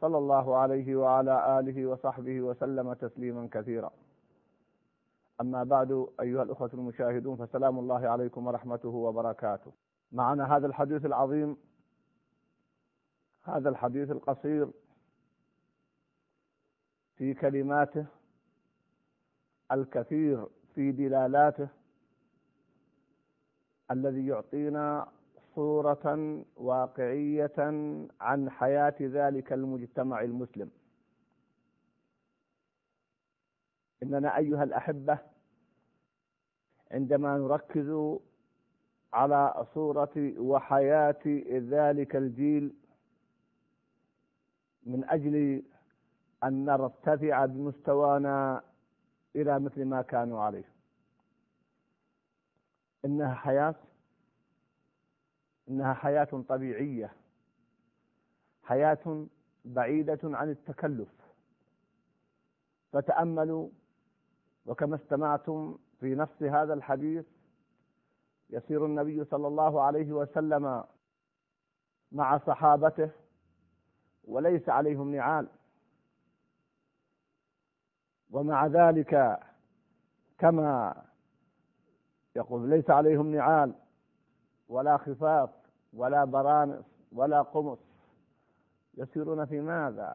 صلى الله عليه وعلى آله وصحبه وسلم تسليما كثيرا. أما بعد أيها الأخوة المشاهدون فسلام الله عليكم ورحمته وبركاته. معنا هذا الحديث العظيم هذا الحديث القصير في كلماته الكثير في دلالاته الذي يعطينا صورة واقعية عن حياة ذلك المجتمع المسلم. إننا أيها الأحبة عندما نركز على صورة وحياة ذلك الجيل من أجل أن نرتفع بمستوانا إلى مثل ما كانوا عليه. إنها حياة إنها حياة طبيعية حياة بعيدة عن التكلف. فتأملوا وكما استمعتم في نفس هذا الحديث يسير النبي صلى الله عليه وسلم مع صحابته وليس عليهم نعال. ومع ذلك كما يقول ليس عليهم نعال ولا خفاف. ولا برانس ولا قمص. يسيرون في ماذا؟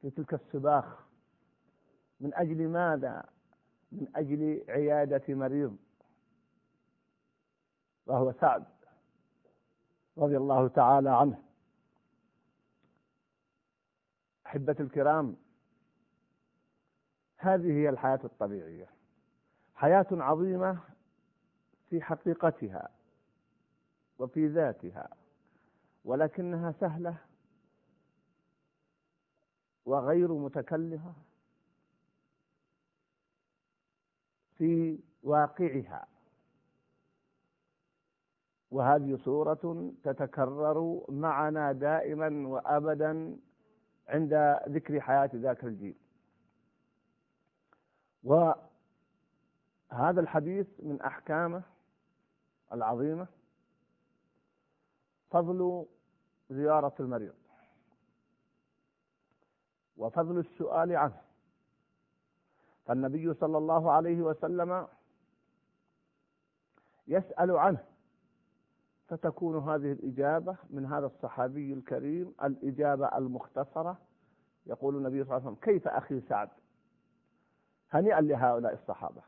في تلك السباخ. من أجل ماذا؟ من أجل عيادة مريض. وهو سعد رضي الله تعالى عنه. أحبة الكرام هذه هي الحياة الطبيعية. حياة عظيمة في حقيقتها. وفي ذاتها ولكنها سهلة وغير متكلفة في واقعها. وهذه صورة تتكرر معنا دائما وأبدا عند ذكر حياة ذاك الجيل. وهذا الحديث من أحكامه العظيمة فضل زيارة المريض. وفضل السؤال عنه. فالنبي صلى الله عليه وسلم يسأل عنه. فتكون هذه الإجابة من هذا الصحابي الكريم الإجابة المختصرة. يقول النبي صلى الله عليه وسلم كيف أخي سعد؟ هنيئا لهؤلاء الصحابة.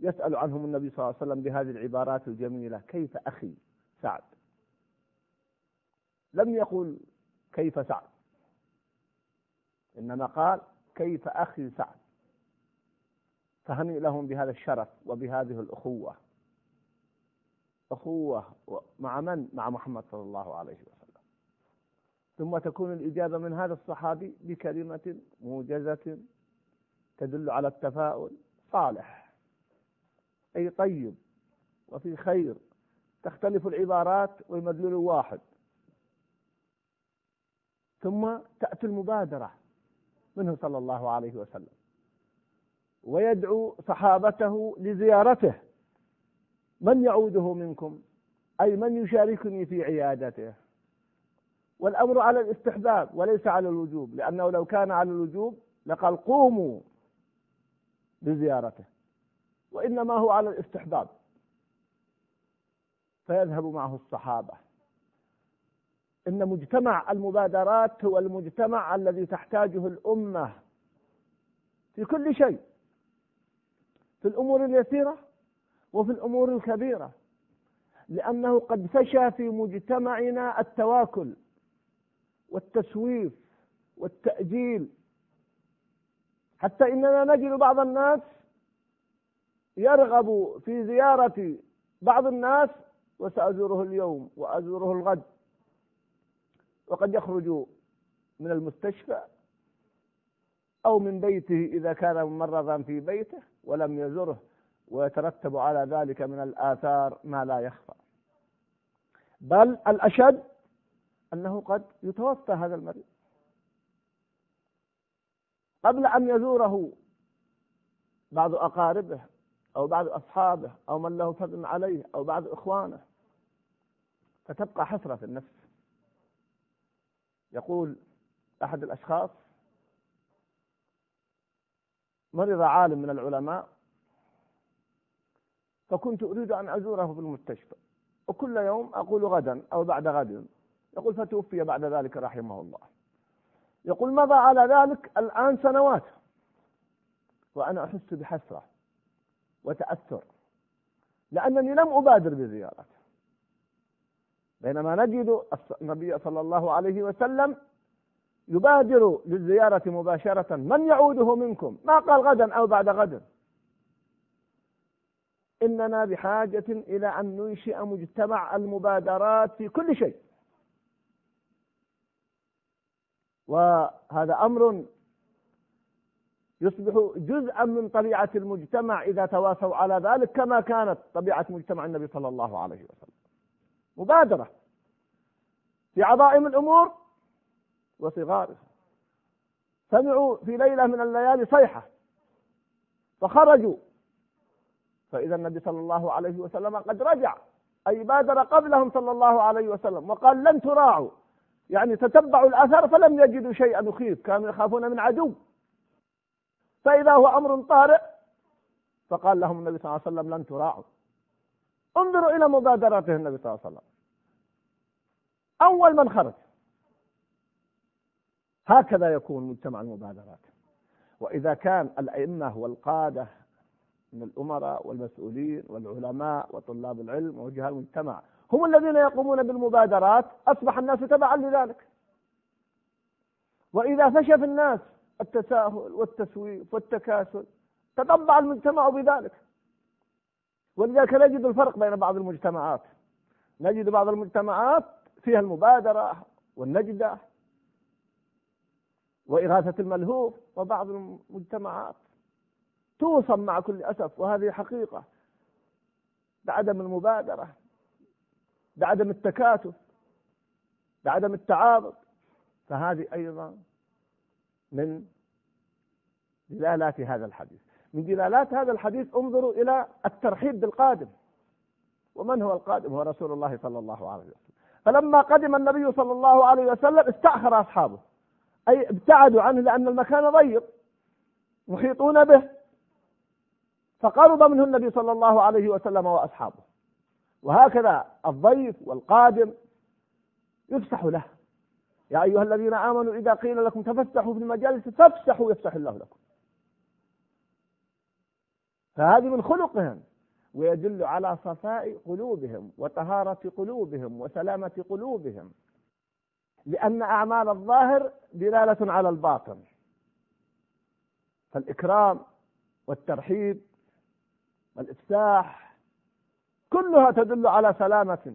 يسأل عنهم النبي صلى الله عليه وسلم بهذه العبارات الجميلة كيف أخي سعد؟ لم يقل كيف سعد. إنما قال كيف أخي سعد. فهنئ لهم بهذا الشرف وبهذه الأخوة. أخوة مع من؟ مع محمد صلى الله عليه وسلم. ثم تكون الإجابة من هذا الصحابي بكلمة موجزة تدل على التفاؤل صالح. أي طيب وفي خير. تختلف العبارات والمدلول واحد. ثم تأتي المبادرة منه صلى الله عليه وسلم. ويدعو صحابته لزيارته. من يعوده منكم؟ أي من يشاركني في عيادته؟ والأمر على الاستحباب وليس على الوجوب لأنه لو كان على الوجوب لقال قوموا بزيارته وإنما هو على الاستحباب. فيذهب معه الصحابة. إن مجتمع المبادرات هو المجتمع الذي تحتاجه الأمة في كل شيء. في الأمور اليسيرة وفي الأمور الكبيرة. لأنه قد فشى في مجتمعنا التواكل والتسويف والتأجيل. حتى إننا نجد بعض الناس يرغب في زيارة بعض الناس وسأزوره اليوم وأزوره الغد. وقد يخرج من المستشفى أو من بيته إذا كان ممرضا في بيته ولم يزره ويترتب على ذلك من الآثار ما لا يخفى. بل الأشد أنه قد يتوفى هذا المريض. قبل أن يزوره بعض أقاربه أو بعض أصحابه أو من له فضل عليه أو بعض إخوانه فتبقى حسرة في النفس. يقول أحد الأشخاص مرض عالم من العلماء؟ فكنت أريد أن أزوره في المستشفى وكل يوم أقول غدا أو بعد غد. يقول فتوفي بعد ذلك رحمه الله. يقول مضى على ذلك الآن سنوات وأنا أحس بحسرة وتأثر لأنني لم أبادر بزيارته. بينما نجد النبي صلى الله عليه وسلم يبادر للزيارة مباشرة من يعوده منكم؟ ما قال غدا أو بعد غد. إننا بحاجة إلى أن ننشئ مجتمع المبادرات في كل شيء. وهذا أمر يصبح جزءا من طبيعة المجتمع إذا تواصوا على ذلك كما كانت طبيعة مجتمع النبي صلى الله عليه وسلم. مبادرة في عظائم الأمور وصغارها. سمعوا في ليلة من الليالي صيحة فخرجوا. فإذا النبي صلى الله عليه وسلم قد رجع أي بادر قبلهم صلى الله عليه وسلم وقال لن تراعوا. يعني تتبعوا الأثر فلم يجدوا شيئا يخيف كانوا يخافون من عدو. فإذا هو أمر طارئ فقال لهم النبي صلى الله عليه وسلم لن تراعوا. انظروا إلى مبادرته النبي صلى الله عليه وسلم. أول من خرج. هكذا يكون مجتمع المبادرات. وإذا كان الأئمة والقادة من الأمراء والمسؤولين والعلماء وطلاب العلم ووجهاء المجتمع هم الذين يقومون بالمبادرات أصبح الناس تبعا لذلك. وإذا فشى في الناس التساهل والتسويف والتكاسل تطبع المجتمع بذلك. ولذلك نجد الفرق بين بعض المجتمعات. نجد بعض المجتمعات فيها المبادرة والنجدة وإغاثة الملهوف وبعض المجتمعات. توصم مع كل أسف وهذه حقيقة. بعدم المبادرة بعدم التكاتف بعدم التعاضد فهذه أيضا من دلالات هذا الحديث. من دلالات هذا الحديث انظروا إلى الترحيب بالقادم. ومن هو القادم؟ هو رسول الله صلى الله عليه وسلم. فلما قدم النبي صلى الله عليه وسلم استأخر أصحابه. أي ابتعدوا عنه لأن المكان ضيق. محيطون به. فقرب منه النبي صلى الله عليه وسلم وأصحابه. وهكذا الضيف والقادم يفسح له. يا أيها الذين آمنوا إذا قيل لكم تفسحوا في المجالس فافسحوا يفسح الله لكم. فهذه من خلقهم ويدل على صفاء قلوبهم وطهارة قلوبهم وسلامة قلوبهم. لأن أعمال الظاهر دلالة على الباطن. فالإكرام والترحيب والإفساح كلها تدل على سلامة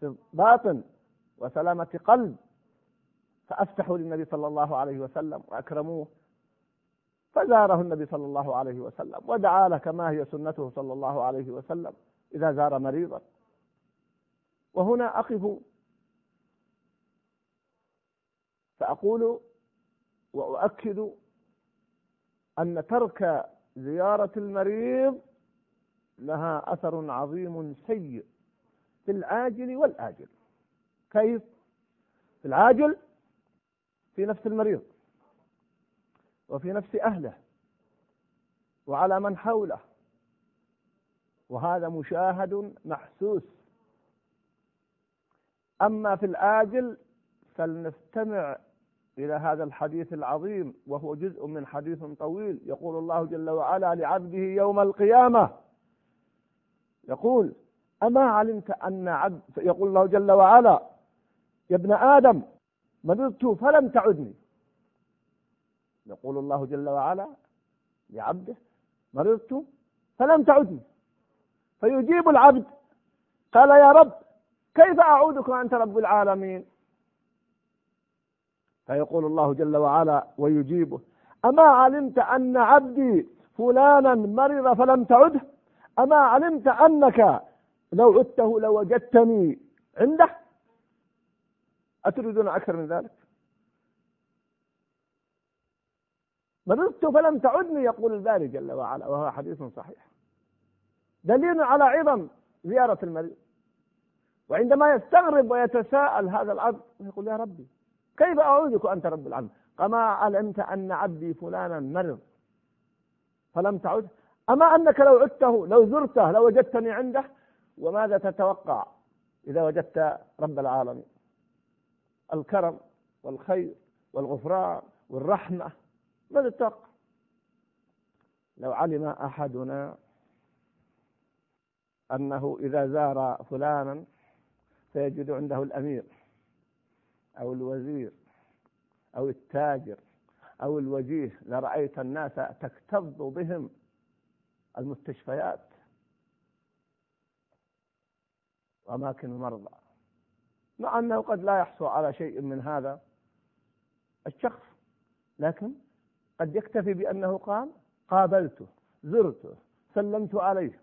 في الباطن وسلامة قلب. فأفتحوا للنبي صلى الله عليه وسلم وأكرموه. فزاره النبي صلى الله عليه وسلم ودعا له كما هي سنته صلى الله عليه وسلم إذا زار مريضا. وهنا أقف. فأقول وأؤكد أن ترك زيارة المريض لها أثر عظيم سيء في العاجل والآجل. كيف؟ في العاجل في نفس المريض. وفي نفس أهله وعلى من حوله. وهذا مشاهد محسوس. أما في الآجل فلنستمع إلى هذا الحديث العظيم وهو جزء من حديث طويل يقول الله جل وعلا لعبده يوم القيامة. يقول أما علمت أن عبد يقول الله جل وعلا يا ابن آدم مرضت فلم تعدني. يقول الله جل وعلا لعبده مرضت؟ فلم تعدني. فيجيب العبد. قال يا رب كيف أعودك وأنت رب العالمين؟ فيقول الله جل وعلا ويجيبه أما علمت أن عبدي فلانا مرض فلم تعده؟ أما علمت أنك لو عدته لوجدتني عنده؟ أتريدون أكثر من ذلك؟ مرضت فلم تعدني يقول الباري جل وعلا وهو حديث صحيح. دليل على عظم زيارة المريض وعندما يستغرب ويتساءل هذا العبد يقول يا ربي كيف أعودك أنت رب العالمين؟ أما علمت أن عبدي فلانا مرض فلم تعد. أما أنك لو عدته لو زرته لو وجدتني عنده وماذا تتوقع إذا وجدت رب العالمين؟ الكرم والخير والغفران والرحمة. ماذا تتوقع لو علم أحدنا أنه إذا زار فلانا سيجد عنده الأمير أو الوزير أو التاجر أو الوجيه لرأيت الناس تكتظ بهم المستشفيات. وأماكن المرضى. مع أنه قد لا يحصل على شيء من هذا الشخص لكن قد يكتفي بأنه قال قابلته زرته سلمت عليه.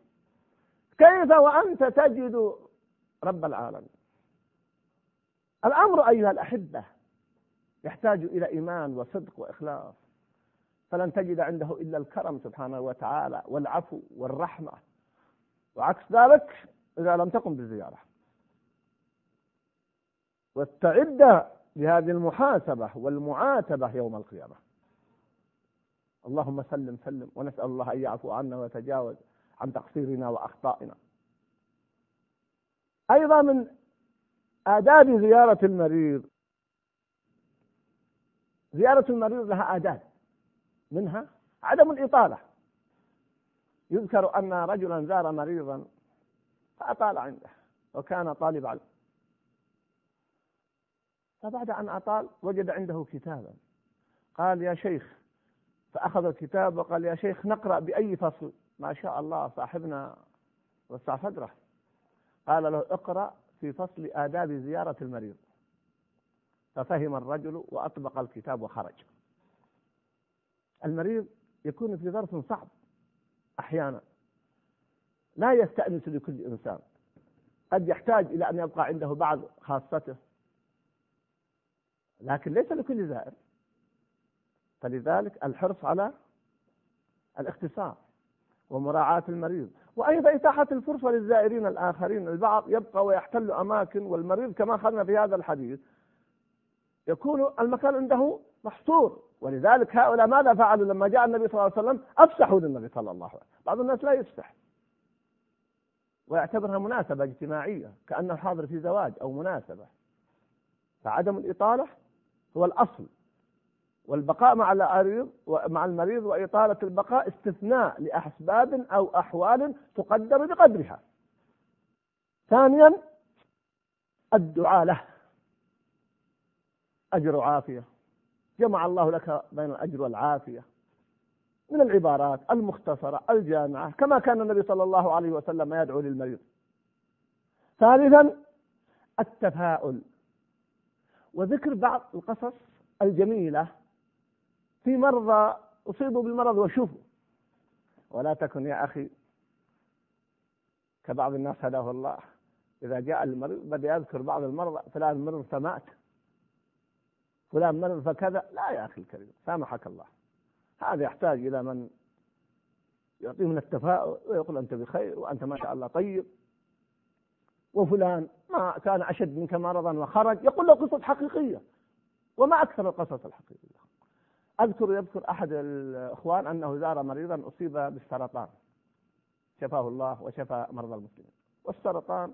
كيف وأنت تجد رب العالمين؟ الأمر أيها الأحبة يحتاج إلى إيمان وصدق وإخلاص. فلن تجد عنده إلا الكرم سبحانه وتعالى والعفو والرحمة. وعكس ذلك إذا لم تقم بالزيارة. واستعد لهذه المحاسبة والمعاتبة يوم القيامة. اللهم سلم سلم. ونسأل الله أن يعفو عنا ويتجاوز عن تقصيرنا وأخطائنا. أيضا من آداب زيارة المريض. زيارة المريض لها آداب. منها عدم الإطالة. يذكر أن رجلا زار مريضا فأطال عنده وكان طالب علم. فبعد أن أطال وجد عنده كتابا. قال يا شيخ فأخذ الكتاب وقال يا شيخ نقرأ بأي فصل؟ ما شاء الله صاحبنا وسع صدره. قال له اقرأ في فصل آداب زيارة المريض. ففهم الرجل وأطبق الكتاب وخرج. المريض يكون في ظرف صعب أحيانا. لا يستأنس لكل إنسان. قد يحتاج إلى أن يبقى عنده بعض خاصته. لكن ليس لكل زائر. فلذلك الحرص على الاختصار ومراعاة المريض. وأيضا إتاحة الفرصة للزائرين الآخرين. البعض يبقى ويحتل أماكن والمريض كما أخذنا في هذا الحديث يكون المكان عنده محصور. ولذلك هؤلاء ماذا فعلوا لما جاء النبي صلى الله عليه وسلم؟ أفسحوا للنبي صلى الله عليه وسلم. بعض الناس لا يفسح. ويعتبرها مناسبة اجتماعية كأنه حاضر في زواج أو مناسبة. فعدم الإطالة هو الأصل. والبقاء مع المريض مع المريض وإطالة البقاء استثناء لأسباب أو أحوال تقدر بقدرها. ثانيا الدعاء له. أجر وعافية جمع الله لك بين الأجر والعافية. من العبارات المختصرة الجامعة كما كان النبي صلى الله عليه وسلم يدعو للمريض. ثالثا التفاؤل. وذكر بعض القصص الجميلة في مرضى أصيبوا بالمرض وشوفوا. ولا تكن يا أخي كبعض الناس هداه الله. إذا جاء المريض بدأ يذكر بعض المرضى فلان مرض فمات فلان مرض فكذا. لا يا أخي الكريم سامحك الله. هذا يحتاج إلى من يعطيه من التفاؤل ويقول أنت بخير وأنت ما شاء الله طيب. وفلان ما كان أشد منك مرضا وخرج يقول له قصص حقيقية. وما أكثر القصص الحقيقية. أذكر يذكر أحد الإخوان أنه زار مريضا أصيب بالسرطان. شفاه الله وشفى مرضى المسلمين. والسرطان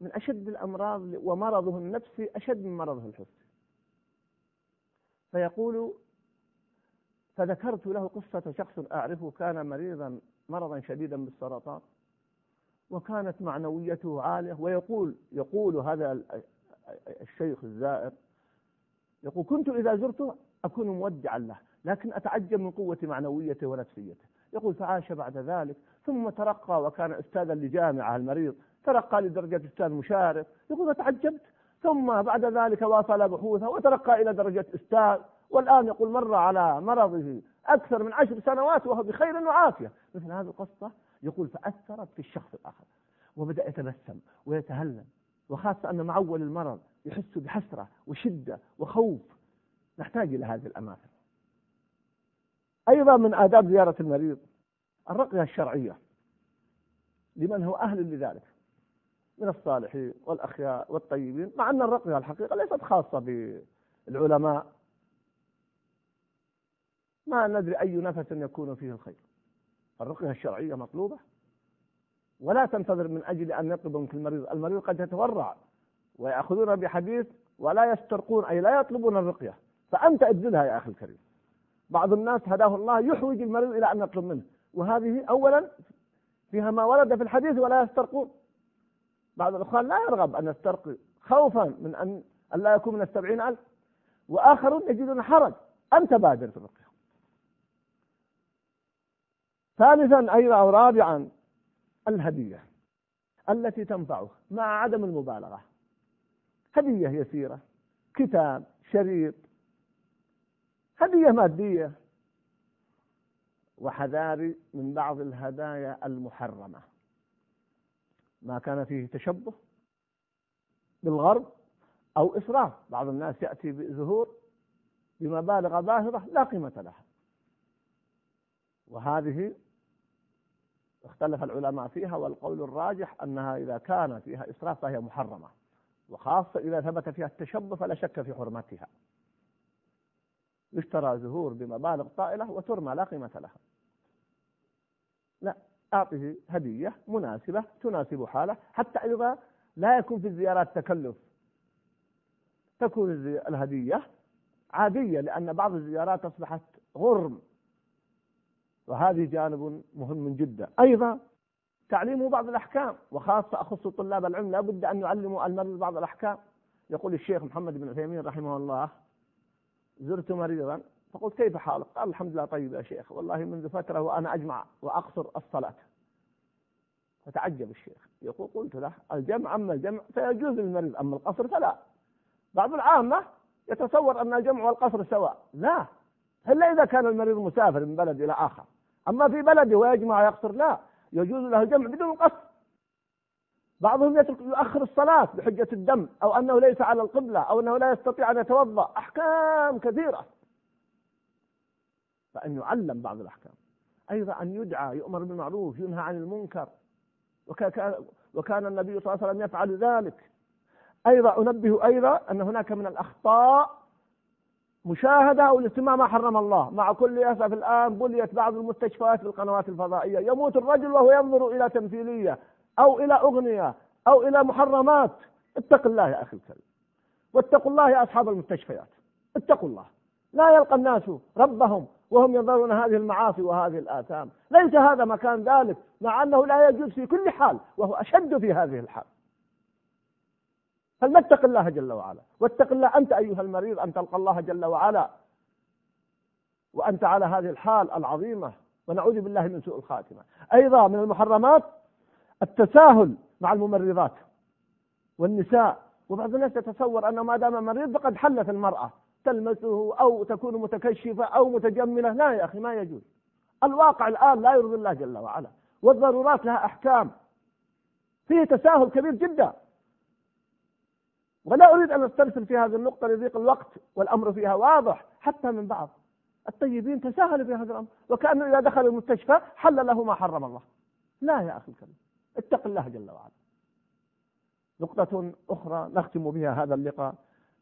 من أشد الأمراض ومرضه النفسي أشد من مرضه الحسي. فيقول فذكرت له قصة شخص أعرفه كان مريضا مرضا شديدا بالسرطان وكانت معنويته عالية ويقول يقول هذا الشيخ الزائر يقول كنت إذا زرته أكون مودعا له لكن أتعجب من قوة معنويته ونفسيته يقول فعاش بعد ذلك ثم ترقى وكان أستاذا لجامعة المريض ترقى لدرجة أستاذ مشارف. يقول فتعجبت ثم بعد ذلك واصل بحوثة وترقى إلى درجة أستاذ والآن يقول مر على مرضه أكثر من عشر سنوات وهو بخير وعافية. مثل هذه القصة يقول فأثرت في الشخص الآخر وبدأ يتبسم ويتهلل وخاصة أن مع أول المرض يحس بحسرة وشدة وخوف نحتاج إلى هذه الأماكن. أيضا من آداب زيارة المريض الرقية الشرعية لمن هو أهل لذلك من الصالحين والأخيار والطيبين مع أن الرقية الحقيقة ليست خاصة بالعلماء. ما ندري أي نفس يكون فيه الخير. الرقية الشرعية مطلوبة ولا تنتظر من أجل أن يطلب المريض. المريض قد يتورع ويأخذون بحديث ولا يسترقون أي لا يطلبون الرقية. فأنت ابذلها يا أخي الكريم. بعض الناس هداه الله يحوج المريض إلى أن يطلب منه. وهذه أولا فيها ما ورد في الحديث ولا يسترقون. بعض الإخوان لا يرغب أن يسترقي خوفا من أن لا يكون من السبعين ألف. وآخرون يجدون حرج. أنت بادر في الرقية ثالثا أيضا أو رابعا الهدية التي تنفعه مع عدم المبالغة. هدية يسيرة كتاب شريط هدية مادية. وحذاري من بعض الهدايا المحرمة. ما كان فيه تشبه بالغرب أو إسراف. بعض الناس يأتي بزهور بمبالغ باهظة لا قيمة لها. وهذه اختلف العلماء فيها والقول الراجح أنها إذا كان فيها إسراف فهي محرمة. وخاصة إذا ثبت فيها التشبه فلا شك في حرمتها. يشترى زهور بمبالغ طائلة وترمى لا قيمة لها. لا أعطه هدية مناسبة تناسب حاله حتى أيضا لا يكون في الزيارات تكلف. تكون الهدية عادية لأن بعض الزيارات أصبحت غرم. وهذه جانب مهم جدا. أيضا تعليم بعض الأحكام وخاصة أخص طلاب العلم لا بد أن يعلموا المريض بعض الأحكام. يقول الشيخ محمد بن عثيمين رحمه الله زرت مريضا فقلت كيف حالك؟ قال الحمد لله طيب يا شيخ والله منذ فترة وأنا أجمع وأقصر الصلاة. فتعجب الشيخ يقول قلت له الجمع أما الجمع فيجوز للمريض أما القصر فلا. بعض العامة يتصور أن الجمع والقصر سواء لا. إلا إذا كان المريض مسافر من بلد إلى آخر. أما في بلده ويجمع ويقصر لا. يجوز له الجمع بدون قصر. بعضهم يترك يؤخر الصلاة بحجة الدم أو أنه ليس على القبلة أو أنه لا يستطيع أن يتوضأ أحكام كثيرة. فأن يعلم بعض الأحكام. أيضا أن يدعى يؤمر بالمعروف ينهى عن المنكر. وكان النبي صلى الله عليه وسلم يفعل ذلك. أيضا أنبه أيضا أن هناك من الأخطاء مشاهدة أو الاستماع ما حرم الله. مع كل أسف الآن بليت بعض المستشفيات في القنوات الفضائية. يموت الرجل وهو ينظر إلى تمثيلية. أو إلى أغنية أو إلى محرمات. اتق الله يا أخي الكريم. واتقوا الله يا أصحاب المستشفيات. اتقوا الله. لا يلقى الناس ربهم وهم ينظرون هذه المعاصي وهذه الآثام. ليس هذا مكان ذلك مع أنه لا يجوز في كل حال وهو أشد في هذه الحال. فلنتق الله جل وعلا. واتق الله أنت أيها المريض أن تلقى الله جل وعلا. وأنت على هذه الحال العظيمة. ونعوذ بالله من سوء الخاتمة. أيضا من المحرمات التساهل مع الممرضات والنساء. وبعض الناس يتصور أنه ما دام مريض فقد حلت المرأة. تلمسه أو تكون متكشفة أو متجملة. لا يا أخي ما يجوز. الواقع الآن لا يرضي الله جل وعلا. والضرورات لها أحكام. فيه تساهل كبير جدا. ولا أريد أن أسترسل في هذه النقطة لضيق الوقت والأمر فيها واضح حتى من بعض. الطيبين تساهلوا في هذا الأمر. وكأنه إذا دخل المستشفى حل له ما حرم الله. لا يا أخي الكريم. اتق الله جل وعلا. نقطة أخرى نختم بها هذا اللقاء.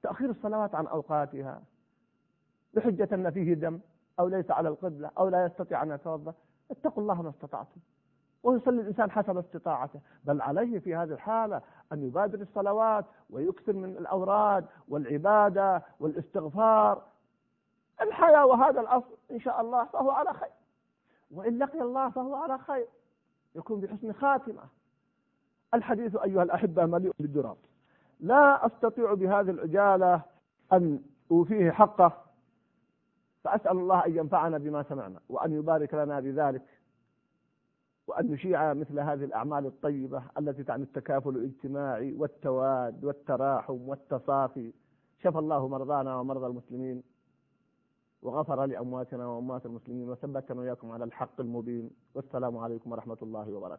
تأخير الصلوات عن أوقاتها. بحجة أن فيه دم أو ليس على القبلة أو لا يستطيع أن يتوضأ. اتقوا الله ما استطعتم. ويصلي الإنسان حسب استطاعته. بل عليه في هذه الحالة أن يبادر الصلوات ويكثر من الأوراد والعبادة والاستغفار. الحياة وهذا الأصل إن شاء الله فهو على خير. وإن لقي الله فهو على خير. يكون بحسن خاتمة. الحديث أيها الأحبة مليء بالدراب لا أستطيع بهذه العجالة أن أوفيه حقه. فأسأل الله أن ينفعنا بما سمعنا وأن يبارك لنا بذلك وأن نشيع مثل هذه الأعمال الطيبة التي تعني التكافل الاجتماعي والتواد والتراحم والتصافي. شفى الله مرضانا ومرضى المسلمين. وغفر لأمواتنا وأموات المسلمين وثبتنا وإياكم على الحق المبين والسلام عليكم ورحمة الله وبركاته.